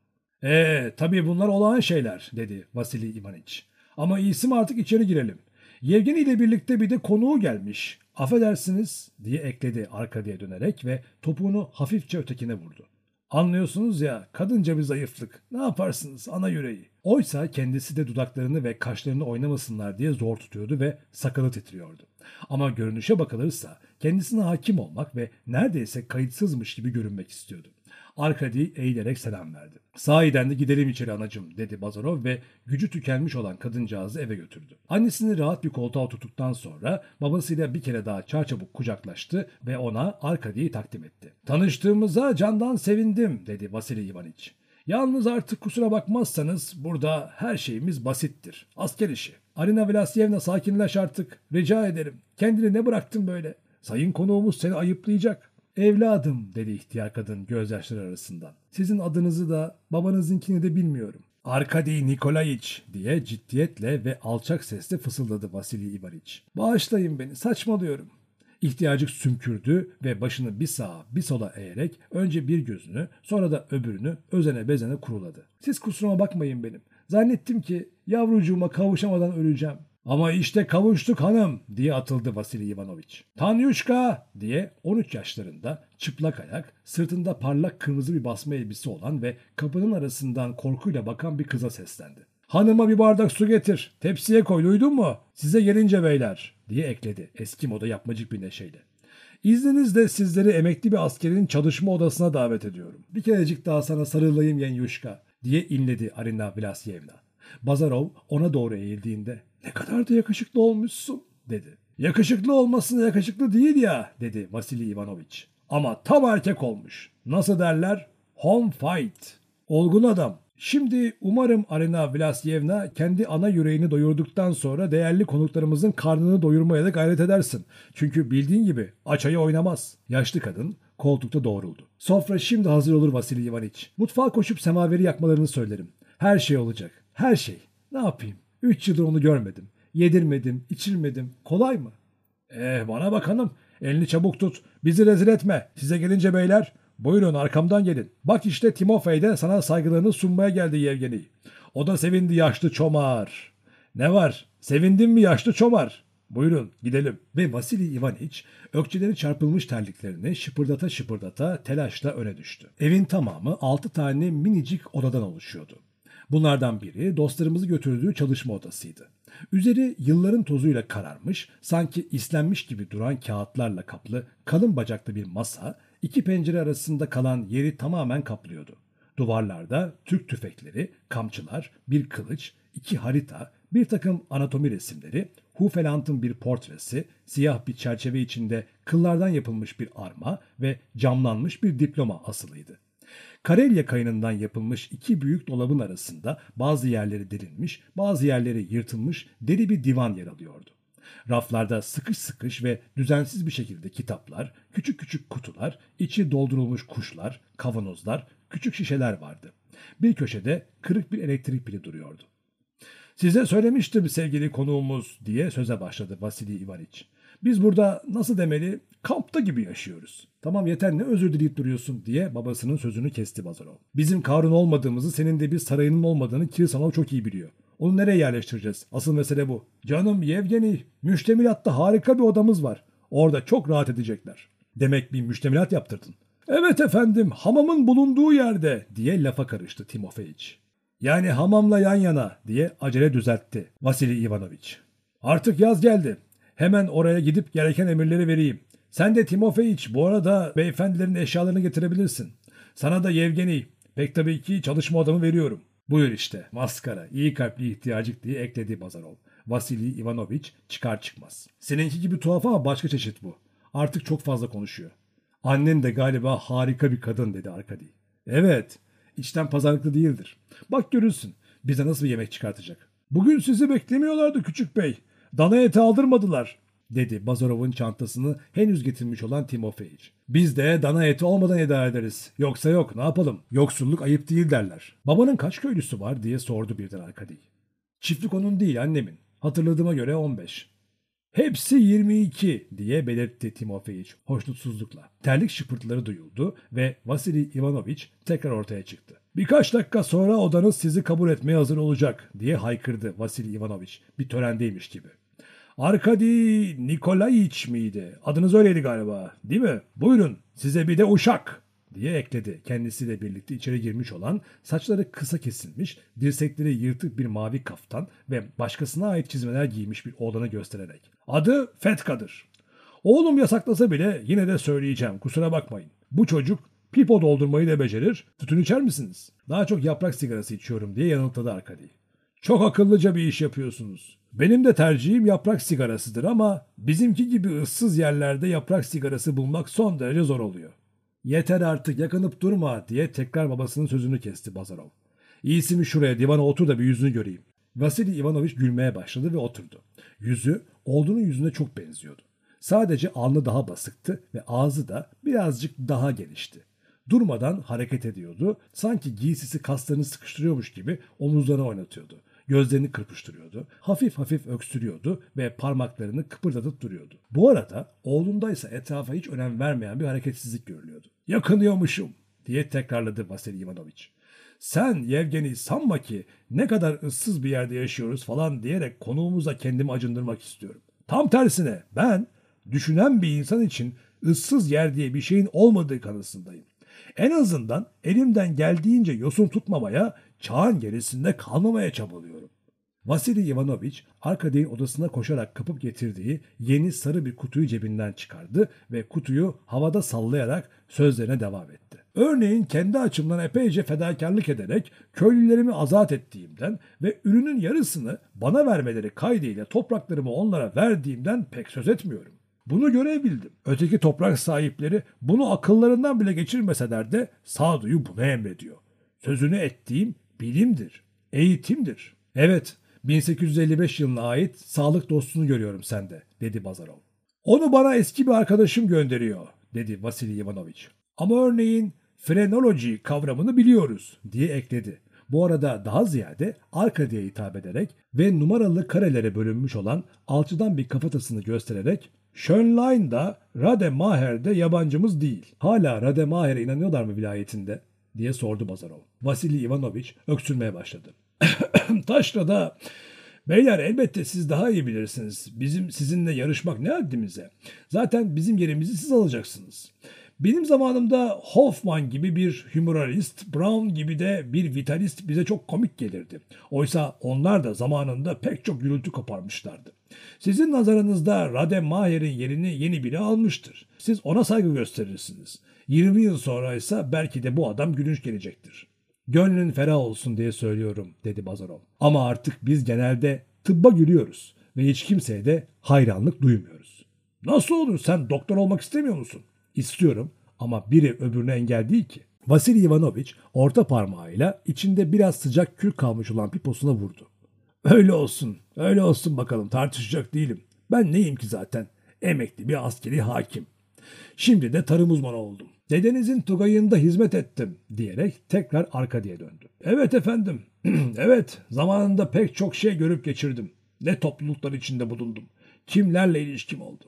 Ee, tabii bunlar olağan şeyler, dedi Vasili Ivaniç. Ama iyisi mi artık içeri girelim. Yevgeni ile birlikte bir de konuğu gelmiş. Affedersiniz, diye ekledi arkaya dönerek ve topuğunu hafifçe ötekine vurdu. Anlıyorsunuz ya kadınca bir zayıflık. Ne yaparsınız ana yüreği. Oysa kendisi de dudaklarını ve kaşlarını oynamasınlar diye zor tutuyordu ve sakalı titriyordu. Ama görünüşe bakılırsa kendisine hakim olmak ve neredeyse kayıtsızmış gibi görünmek istiyordu. Arkady eğilerek selam verdi. Sahiden de gidelim içeri anacım dedi Bazarov ve gücü tükenmiş olan kadıncağızı eve götürdü. Annesini rahat bir koltuğa oturttuktan sonra babasıyla bir kere daha çarçabuk kucaklaştı ve ona Arkady'yi takdim etti. Tanıştığımıza candan sevindim dedi Vasili Ivaniç. Yalnız artık kusura bakmazsanız burada her şeyimiz basittir. Asker işi. Arina Vlasyevna sakinleş artık. Rica ederim. Kendini ne bıraktın böyle? Sayın konuğumuz seni ayıplayacak. Evladım dedi ihtiyar kadın gözyaşları arasından. Sizin adınızı da babanızınkini de bilmiyorum. Arkady Nikolayiç diye ciddiyetle ve alçak sesle fısıldadı Vasili Ivaniç. Bağışlayın beni saçmalıyorum. İhtiyacık sümkürdü ve başını bir sağa bir sola eğerek önce bir gözünü sonra da öbürünü özene bezene kuruladı. Siz kusuruma bakmayın benim. Zannettim ki yavrucuğuma kavuşamadan öleceğim. Ama işte kavuştuk hanım diye atıldı Vasili Ivanoviç. Tanyuşka diye 13 yaşlarında çıplak ayak, sırtında parlak kırmızı bir basma elbise olan ve kapının arasından korkuyla bakan bir kıza seslendi. Hanıma bir bardak su getir. Tepsiye koy duydun mu? Size gelince beyler diye ekledi eski moda yapmacık bir neşeyle. İzninizle sizleri emekli bir askerin çalışma odasına davet ediyorum. Bir kerecik daha sana sarılayım Yenyuşka diye inledi Arina Vlasyevna. Bazarov ona doğru eğildiğinde ne kadar da yakışıklı olmuşsun dedi. Yakışıklı olmasına yakışıklı değil ya dedi Vasili Ivanoviç. Ama tam erkek olmuş. Nasıl derler? Home fight. Olgun adam. Şimdi umarım Arina Vlasyevna kendi ana yüreğini doyurduktan sonra değerli konuklarımızın karnını doyurmaya da gayret edersin. Çünkü bildiğin gibi açayı oynamaz. Yaşlı kadın koltukta doğruldu. Sofra şimdi hazır olur Vasili Ivaniç. Mutfağa koşup semaveri yakmalarını söylerim. Her şey olacak. Her şey. Ne yapayım? Üç yıldır onu görmedim. Yedirmedim, içirmedim. Kolay mı? Eh bana bak hanım. Elini çabuk tut. Bizi rezil etme. Size gelince beyler. Buyurun arkamdan gelin. Bak işte Timofey de sana saygılarını sunmaya geldi Yevgeni. O da sevindi yaşlı çomar. Ne var? Sevindin mi yaşlı çomar? Buyurun gidelim. Ve Vasili Ivaniç ökçeleri çarpılmış terliklerini şıpırdata şıpırdata telaşla öne düştü. Evin tamamı altı tane minicik odadan oluşuyordu. Bunlardan biri dostlarımızı götürdüğü çalışma odasıydı. Üzeri yılların tozuyla kararmış, sanki islenmiş gibi duran kağıtlarla kaplı kalın bacaklı bir masa, iki pencere arasında kalan yeri tamamen kaplıyordu. Duvarlarda Türk tüfekleri, kamçılar, bir kılıç, iki harita, bir takım anatomi resimleri, Hufeland'ın bir portresi, siyah bir çerçeve içinde kıllardan yapılmış bir arma ve camlanmış bir diploma asılıydı. Karelya kayınından yapılmış iki büyük dolabın arasında bazı yerleri delinmiş, bazı yerleri yırtılmış deri bir divan yer alıyordu. Raflarda sıkış sıkış ve düzensiz bir şekilde kitaplar, küçük küçük kutular, içi doldurulmuş kuşlar, kavanozlar, küçük şişeler vardı. Bir köşede kırık bir elektrik pili duruyordu. Size söylemiştim sevgili konuğumuz diye söze başladı Vasili Ivaniç. Biz burada nasıl demeli kampta gibi yaşıyoruz. Tamam yeter ne özür dileyip duruyorsun diye babasının sözünü kesti Bazarov. Bizim Karun olmadığımızı senin de bir sarayının olmadığını Kirsanov çok iyi biliyor. Onu nereye yerleştireceğiz? Asıl mesele bu. Canım Yevgeni, müştemilatta harika bir odamız var. Orada çok rahat edecekler. Demek bir müştemilat yaptırdın. Evet efendim, hamamın bulunduğu yerde diye lafa karıştı Timofeyiç. Yani hamamla yan yana diye acele düzeltti Vasili Ivanoviç. Artık yaz geldi. Hemen oraya gidip gereken emirleri vereyim. Sen de Timofeyiç bu arada beyefendilerin eşyalarını getirebilirsin. Sana da Yevgeni pek tabii ki çalışma odamı veriyorum. Buyur işte maskara iyi kalpli ihtiyacık diye ekledi Bazarov. Vasili Ivanoviç çıkar çıkmaz. Seninki gibi tuhaf ama başka çeşit bu. Artık çok fazla konuşuyor. Annen de galiba harika bir kadın dedi Arkadi. Evet içten pazarlıklı değildir. Bak görürsün bize nasıl bir yemek çıkartacak. Bugün sizi beklemiyorlardı küçük bey. Dana eti aldırmadılar dedi Bazarov'un çantasını henüz getirmiş olan Timofeyiç. Biz de dana eti olmadan idare ederiz. Yoksa yok ne yapalım? Yoksulluk ayıp değil derler. Babanın kaç köylüsü var diye sordu birden Arkadi. Çiftlik onun değil annemin. Hatırladığıma göre 15. Hepsi 22 diye belirtti Timofeyiç hoşnutsuzlukla. Terlik şıpırtıları duyuldu ve Vasili Ivanoviç tekrar ortaya çıktı. Birkaç dakika sonra odanız sizi kabul etmeye hazır olacak diye haykırdı Vasili Ivanoviç bir törendeymiş gibi. Arkadi Nikolayiç miydi? Adınız öyleydi galiba değil mi? Buyurun size bir de uşak diye ekledi. Kendisiyle birlikte içeri girmiş olan saçları kısa kesilmiş, dirsekleri yırtık bir mavi kaftan ve başkasına ait çizmeler giymiş bir oğlanı göstererek. Adı Fetka'dır. Oğlum yasaklasa bile yine de söyleyeceğim kusura bakmayın. Bu çocuk pipo doldurmayı da becerir. Tütün içer misiniz? Daha çok yaprak sigarası içiyorum diye yanıtladı Arkadi. Çok akıllıca bir iş yapıyorsunuz. Benim de tercihim yaprak sigarasıdır ama bizimki gibi ıssız yerlerde yaprak sigarası bulmak son derece zor oluyor. Yeter artık yakınıp durma diye tekrar babasının sözünü kesti Bazarov. İyisi mi şuraya divana otur da bir yüzünü göreyim. Vasili Ivanoviç gülmeye başladı ve oturdu. Yüzü oğlunun yüzüne çok benziyordu. Sadece alnı daha basıktı ve ağzı da birazcık daha genişti. Durmadan hareket ediyordu. Sanki giysisi kaslarını sıkıştırıyormuş gibi omuzlarını oynatıyordu. Gözlerini kırpıştırıyordu. Hafif hafif öksürüyordu ve parmaklarını kıpırdatıp duruyordu. Bu arada oğlunda ise etrafa hiç önem vermeyen bir hareketsizlik görülüyordu. Yakınıyormuşum diye tekrarladı Vasily Ivanoviç. Sen Yevgeni sanma ki ne kadar ıssız bir yerde yaşıyoruz falan diyerek konuğumuza kendimi acındırmak istiyorum. Tam tersine ben düşünen bir insan için ıssız yer diye bir şeyin olmadığı kanısındayım. En azından elimden geldiğince yosun tutmamaya, çağın gerisinde kalmamaya çabalıyorum. Vasily Ivanoviç Arkadiy'in odasına koşarak kapıp getirdiği yeni sarı bir kutuyu cebinden çıkardı ve kutuyu havada sallayarak sözlerine devam etti. Örneğin kendi açımdan epeyce fedakarlık ederek köylülerimi azat ettiğimden ve ürünün yarısını bana vermeleri kaydıyla topraklarımı onlara verdiğimden pek söz etmiyorum. Bunu görebildim. Öteki toprak sahipleri bunu akıllarından bile geçirmeseler de sağduyu bunu emrediyor. Sözünü ettiğim bilimdir, eğitimdir. Evet, 1855 yılına ait sağlık dostunu görüyorum sende, dedi Bazarov. Onu bana eski bir arkadaşım gönderiyor, dedi Vasily Ivanoviç. Ama örneğin frenoloji kavramını biliyoruz, diye ekledi. Bu arada daha ziyade arka diye hitap ederek ve numaralı karelere bölünmüş olan alçıdan bir kafatasını göstererek Schönlein da Rade Maher'de yabancımız değil. Hala Rade Maher'e inanıyorlar mı vilayetinde? Diye sordu Bazarov. Vasili Ivanoviç öksürmeye başladı. (coughs) Taşra'da Beyler elbette siz daha iyi bilirsiniz. Bizim sizinle yarışmak ne haddimize? Zaten bizim yerimizi siz alacaksınız. Benim zamanımda Hoffman gibi bir humoralist, Brown gibi de bir vitalist bize çok komik gelirdi. Oysa onlar da zamanında pek çok gürültü koparmışlardı. Sizin nazarınızda Radem Maher'in yerini yeni biri almıştır. Siz ona saygı gösterirsiniz. 20 yıl sonra ise belki de bu adam gülünç gelecektir. Gönlün ferah olsun diye söylüyorum dedi Bazarov. Ama artık biz genelde tıbba gülüyoruz ve hiç kimseye de hayranlık duymuyoruz. Nasıl olur sen doktor olmak istemiyor musun? İstiyorum ama biri öbürüne engel değil ki. Vasily Ivanovich orta parmağıyla içinde biraz sıcak kül kalmış olan piposuna vurdu. Öyle olsun, öyle olsun bakalım tartışacak değilim. Ben neyim ki zaten? Emekli bir askeri hakim. Şimdi de tarım uzmanı oldum. Dedenizin tugayında hizmet ettim diyerek tekrar Arkadi'ye döndü. Evet efendim, (clears throat) evet zamanında pek çok şey görüp geçirdim. Ne topluluklar içinde bulundum. Kimlerle ilişkim oldu.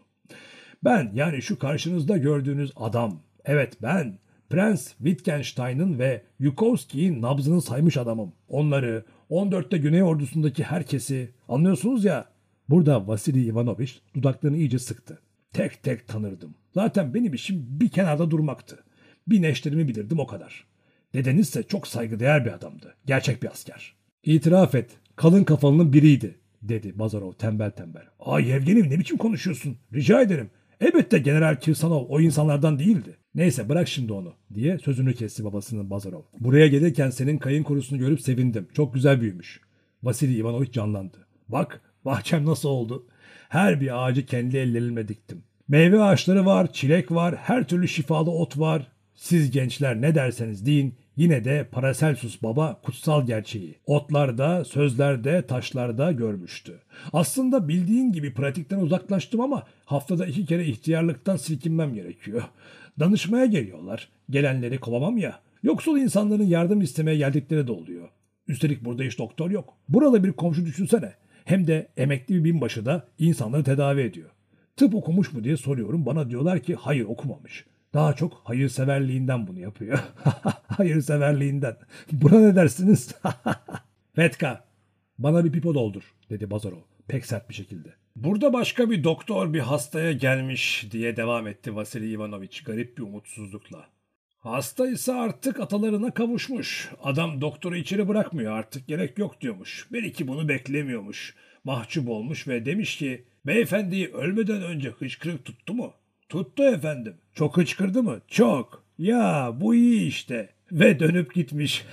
Ben yani şu karşınızda gördüğünüz adam, evet ben Prens Wittgenstein'ın ve Yukovski'nin nabzını saymış adamım. Onları, 14'te Güney Ordusu'ndaki herkesi anlıyorsunuz ya. Burada Vasily Ivanovich dudaklarını iyice sıktı. Tek tek tanırdım. Zaten benim işim bir kenarda durmaktı. Bir neşterimi bilirdim o kadar. Dedenizse çok saygıdeğer bir adamdı. Gerçek bir asker. İtiraf et. Kalın kafalının biriydi dedi Bazarov tembel tembel. Ay Yevgeni ne biçim konuşuyorsun? Rica ederim. Elbette General Kirsanov o insanlardan değildi. Neyse bırak şimdi onu diye sözünü kesti babasının Bazarov. Buraya gelirken senin kayın korusunu görüp sevindim. Çok güzel büyümüş. Vasily Ivanovich canlandı. Bak bahçem nasıl oldu. Her bir ağacı kendi ellerimle diktim. Meyve ağaçları var, çilek var, her türlü şifalı ot var. Siz gençler ne derseniz deyin yine de Paracelsus baba kutsal gerçeği otlarda, sözlerde, taşlarda görmüştü. Aslında bildiğin gibi pratikten uzaklaştım ama haftada iki kere ihtiyarlıktan silkinmem gerekiyor. Danışmaya geliyorlar. Gelenleri kovamam ya. Yoksul insanların yardım istemeye geldikleri de oluyor. Üstelik burada hiç doktor yok. Burada bir komşu düşünsene. Hem de emekli bir binbaşı da insanları tedavi ediyor. Tıp okumuş mu diye soruyorum. Bana diyorlar ki hayır okumamış. Daha çok hayırseverliğinden bunu yapıyor. (laughs) hayırseverliğinden. Buna ne dersiniz? (laughs) Fetka, bana bir pipo doldur dedi Bazarov pek sert bir şekilde. Burada başka bir doktor bir hastaya gelmiş diye devam etti Vasily Ivanovich garip bir umutsuzlukla. Hasta ise artık atalarına kavuşmuş. Adam doktoru içeri bırakmıyor artık gerek yok diyormuş. Belki bunu beklemiyormuş. Mahcup olmuş ve demiş ki beyefendiyi ölmeden önce hıçkırık tuttu mu? Tuttu efendim. Çok hıçkırdı mı? Çok. Ya bu iyi işte. Ve dönüp gitmiş.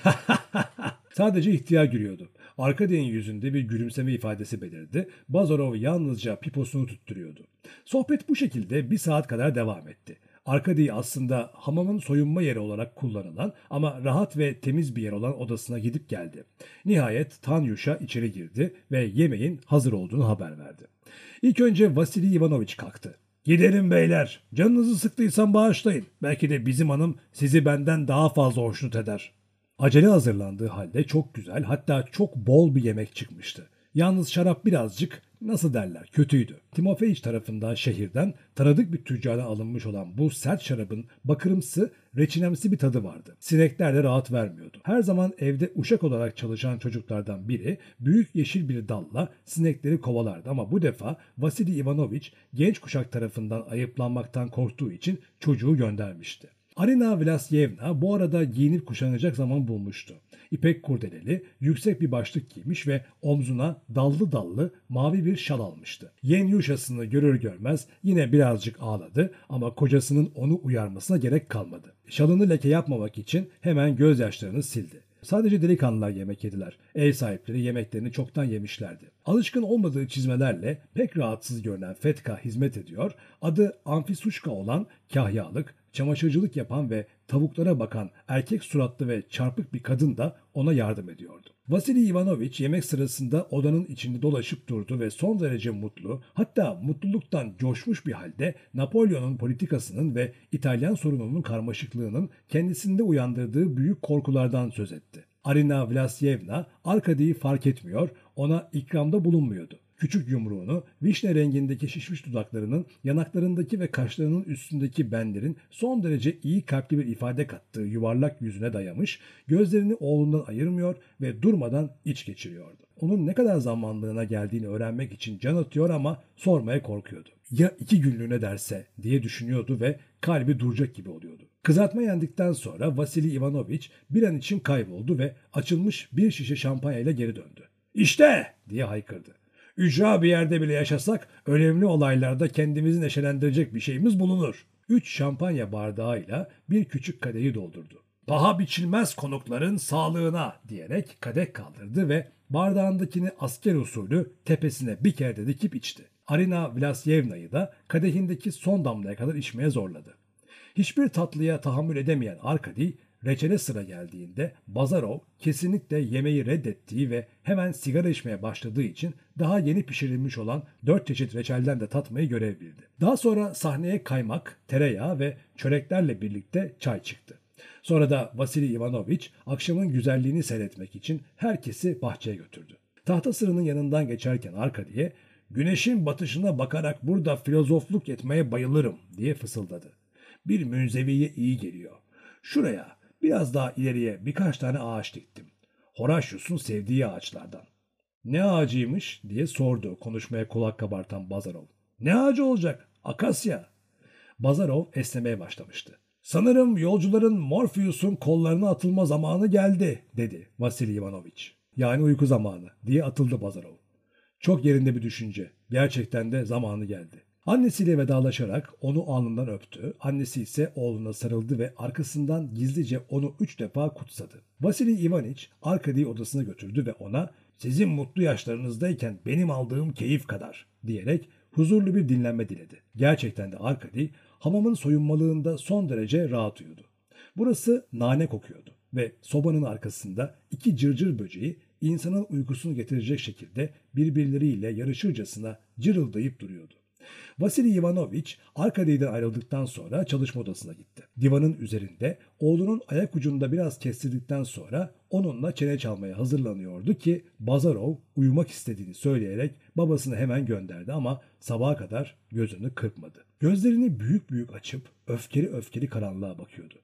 (laughs) Sadece ihtiyar gülüyordu. Arkadi'nin yüzünde bir gülümseme ifadesi belirdi. Bazarov yalnızca piposunu tutturuyordu. Sohbet bu şekilde bir saat kadar devam etti. Arkadi aslında hamamın soyunma yeri olarak kullanılan ama rahat ve temiz bir yer olan odasına gidip geldi. Nihayet Tanyuş'a içeri girdi ve yemeğin hazır olduğunu haber verdi. İlk önce Vasily Ivanovich kalktı. Gidelim beyler. Canınızı sıktıysam bağışlayın. Belki de bizim hanım sizi benden daha fazla hoşnut eder. Acele hazırlandığı halde çok güzel hatta çok bol bir yemek çıkmıştı. Yalnız şarap birazcık nasıl derler kötüydü. Timofeyiç tarafından şehirden tanıdık bir tüccara alınmış olan bu sert şarabın bakırımsı, reçinemsi bir tadı vardı. Sinekler de rahat vermiyordu. Her zaman evde uşak olarak çalışan çocuklardan biri büyük yeşil bir dalla sinekleri kovalardı ama bu defa Vasily Ivanovich genç kuşak tarafından ayıplanmaktan korktuğu için çocuğu göndermişti. Arina Vlasyevna bu arada giyinip kuşanacak zaman bulmuştu. İpek kurdeleli, yüksek bir başlık giymiş ve omzuna dallı dallı mavi bir şal almıştı. Yen Yuşasını görür görmez yine birazcık ağladı ama kocasının onu uyarmasına gerek kalmadı. Şalını leke yapmamak için hemen gözyaşlarını sildi. Sadece delikanlılar yemek yediler. Ev sahipleri yemeklerini çoktan yemişlerdi. Alışkın olmadığı çizmelerle pek rahatsız görünen Fetka hizmet ediyor. Adı Anfisuşka olan kahyalık, çamaşırcılık yapan ve tavuklara bakan erkek suratlı ve çarpık bir kadın da ona yardım ediyordu. Vasily Ivanovich yemek sırasında odanın içinde dolaşıp durdu ve son derece mutlu, hatta mutluluktan coşmuş bir halde Napolyon'un politikasının ve İtalyan sorununun karmaşıklığının kendisinde uyandırdığı büyük korkulardan söz etti. Arina Vlasyevna Arkadi'yi fark etmiyor, ona ikramda bulunmuyordu. Küçük yumruğunu, vişne rengindeki şişmiş dudaklarının, yanaklarındaki ve kaşlarının üstündeki benlerin son derece iyi kalpli bir ifade kattığı yuvarlak yüzüne dayamış, gözlerini oğlundan ayırmıyor ve durmadan iç geçiriyordu. Onun ne kadar zamanlığına geldiğini öğrenmek için can atıyor ama sormaya korkuyordu. Ya iki günlüğüne derse diye düşünüyordu ve kalbi duracak gibi oluyordu. Kızartma yendikten sonra Vasily Ivanovich bir an için kayboldu ve açılmış bir şişe şampanyayla geri döndü. İşte diye haykırdı. Ücra bir yerde bile yaşasak önemli olaylarda kendimizi neşelendirecek bir şeyimiz bulunur. Üç şampanya bardağıyla bir küçük kadehi doldurdu. Paha biçilmez konukların sağlığına diyerek kadeh kaldırdı ve bardağındakini asker usulü tepesine bir kere de dikip içti. Arina Vlasyevna'yı da kadehindeki son damlaya kadar içmeye zorladı. Hiçbir tatlıya tahammül edemeyen Arkadi reçele sıra geldiğinde Bazarov kesinlikle yemeği reddettiği ve hemen sigara içmeye başladığı için daha yeni pişirilmiş olan dört çeşit reçelden de tatmayı görev bildi. Daha sonra sahneye kaymak, tereyağı ve çöreklerle birlikte çay çıktı. Sonra da Vasily Ivanovich akşamın güzelliğini seyretmek için herkesi bahçeye götürdü. Tahta sırının yanından geçerken Arkadi'ye güneşin batışına bakarak burada filozofluk etmeye bayılırım diye fısıldadı. Bir münzeviye iyi geliyor. Şuraya biraz daha ileriye birkaç tane ağaç diktim. Horatius'un sevdiği ağaçlardan. Ne ağacıymış diye sordu konuşmaya kulak kabartan Bazarov. Ne ağacı olacak? Akasya. Bazarov esnemeye başlamıştı. Sanırım yolcuların Morpheus'un kollarına atılma zamanı geldi dedi Vasily Ivanovich. Yani uyku zamanı diye atıldı Bazarov. Çok yerinde bir düşünce. Gerçekten de zamanı geldi. Annesiyle vedalaşarak onu alnından öptü. Annesi ise oğluna sarıldı ve arkasından gizlice onu üç defa kutsadı. Vasily Ivanich Arkadi'yi odasına götürdü ve ona sizin mutlu yaşlarınızdayken benim aldığım keyif kadar diyerek huzurlu bir dinlenme diledi. Gerçekten de Arkadi hamamın soyunmalığında son derece rahat uyudu. Burası nane kokuyordu ve sobanın arkasında iki cırcır böceği insanın uykusunu getirecek şekilde birbirleriyle yarışırcasına cırıldayıp duruyordu. Vasily Ivanovich Arkadi'den ayrıldıktan sonra çalışma odasına gitti. Divanın üzerinde oğlunun ayak ucunda biraz kestirdikten sonra onunla çene çalmaya hazırlanıyordu ki Bazarov uyumak istediğini söyleyerek babasını hemen gönderdi ama sabaha kadar gözünü kırpmadı. Gözlerini büyük büyük açıp öfkeli öfkeli karanlığa bakıyordu.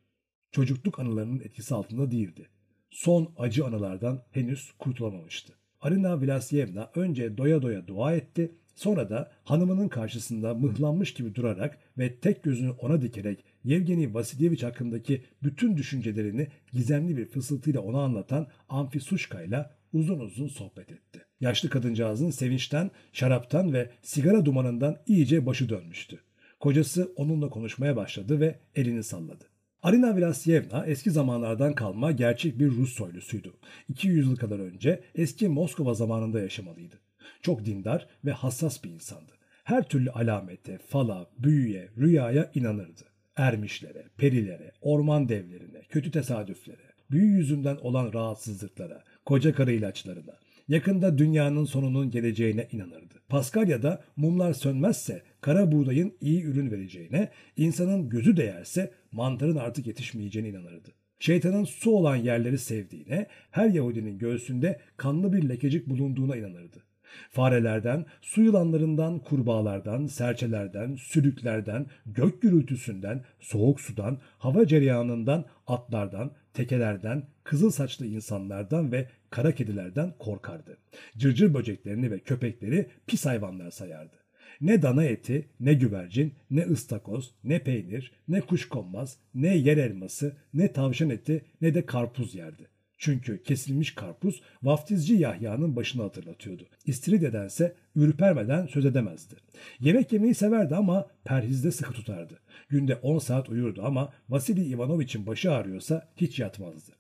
Çocukluk anılarının etkisi altında değildi. Son acı anılardan henüz kurtulamamıştı. Arina Vlasyevna önce doya doya dua etti Sonra da hanımının karşısında mıhlanmış gibi durarak ve tek gözünü ona dikerek Yevgeni Vasilyevich hakkındaki bütün düşüncelerini gizemli bir fısıltıyla ona anlatan Amfisuşka ile uzun uzun sohbet etti. Yaşlı kadıncağızın sevinçten, şaraptan ve sigara dumanından iyice başı dönmüştü. Kocası onunla konuşmaya başladı ve elini salladı. Arina Vlasyevna eski zamanlardan kalma gerçek bir Rus soylusuydu. 200 yıl kadar önce eski Moskova zamanında yaşamalıydı. Çok dindar ve hassas bir insandı. Her türlü alamete, fala, büyüye, rüyaya inanırdı. Ermişlere, perilere, orman devlerine, kötü tesadüflere, büyü yüzünden olan rahatsızlıklara, koca karı ilaçlarına, yakında dünyanın sonunun geleceğine inanırdı. Paskalya'da mumlar sönmezse kara buğdayın iyi ürün vereceğine, insanın gözü değerse mantarın artık yetişmeyeceğine inanırdı. Şeytanın su olan yerleri sevdiğine, her Yahudinin göğsünde kanlı bir lekecik bulunduğuna inanırdı. Farelerden, su yılanlarından, kurbağalardan, serçelerden, sülüklerden, gök gürültüsünden, soğuk sudan, hava cereyanından, atlardan, tekelerden, kızıl saçlı insanlardan ve kara kedilerden korkardı. Cırcır böceklerini ve köpekleri pis hayvanlar sayardı. Ne dana eti, ne güvercin, ne ıstakoz, ne peynir, ne kuşkonmaz, ne yer elması, ne tavşan eti, ne de karpuz yerdi. Çünkü kesilmiş karpuz vaftizci Yahya'nın başını hatırlatıyordu. İstiridye'dense ürpermeden söz edemezdi. Yemek yemeyi severdi ama perhizde sıkı tutardı. Günde 10 saat uyurdu ama Vasily Ivanovich'in başı ağrıyorsa hiç yatmazdı.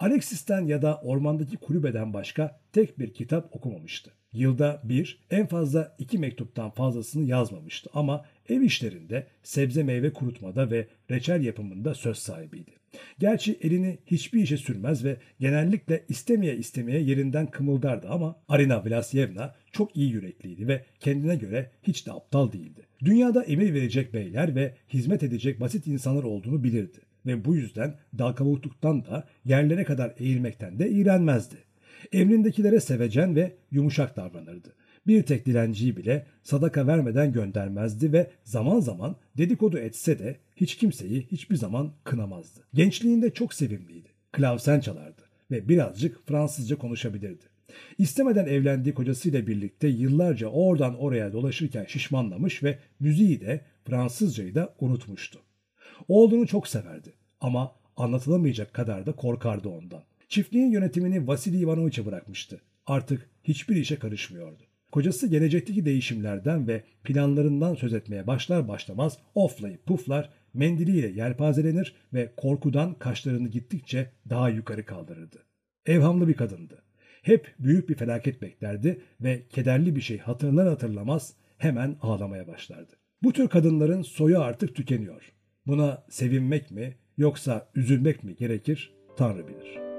Alexis'ten ya da ormandaki kulübeden başka tek bir kitap okumamıştı. Yılda bir, en fazla iki mektuptan fazlasını yazmamıştı ama ev işlerinde, sebze meyve kurutmada ve reçel yapımında söz sahibiydi. Gerçi elini hiçbir işe sürmez ve genellikle istemeye istemeye yerinden kımıldardı ama Arina Vlasyevna çok iyi yürekliydi ve kendine göre hiç de aptal değildi. Dünyada emir verecek beyler ve hizmet edecek basit insanlar olduğunu bilirdi ve bu yüzden dal da yerlere kadar eğilmekten de iğrenmezdi. Emrindekilere sevecen ve yumuşak davranırdı bir tek dilenciyi bile sadaka vermeden göndermezdi ve zaman zaman dedikodu etse de hiç kimseyi hiçbir zaman kınamazdı. Gençliğinde çok sevimliydi. Klavsen çalardı ve birazcık Fransızca konuşabilirdi. İstemeden evlendiği kocasıyla birlikte yıllarca oradan oraya dolaşırken şişmanlamış ve müziği de Fransızcayı da unutmuştu. Oğlunu çok severdi ama anlatılamayacak kadar da korkardı ondan. Çiftliğin yönetimini Vasily Ivanoviç'e bırakmıştı. Artık hiçbir işe karışmıyordu. Kocası gelecekteki değişimlerden ve planlarından söz etmeye başlar başlamaz oflayıp puflar, mendiliyle yelpazelenir ve korkudan kaşlarını gittikçe daha yukarı kaldırırdı. Evhamlı bir kadındı. Hep büyük bir felaket beklerdi ve kederli bir şey hatırlar hatırlamaz hemen ağlamaya başlardı. Bu tür kadınların soyu artık tükeniyor. Buna sevinmek mi Yoksa üzülmek mi gerekir Tanrı bilir.''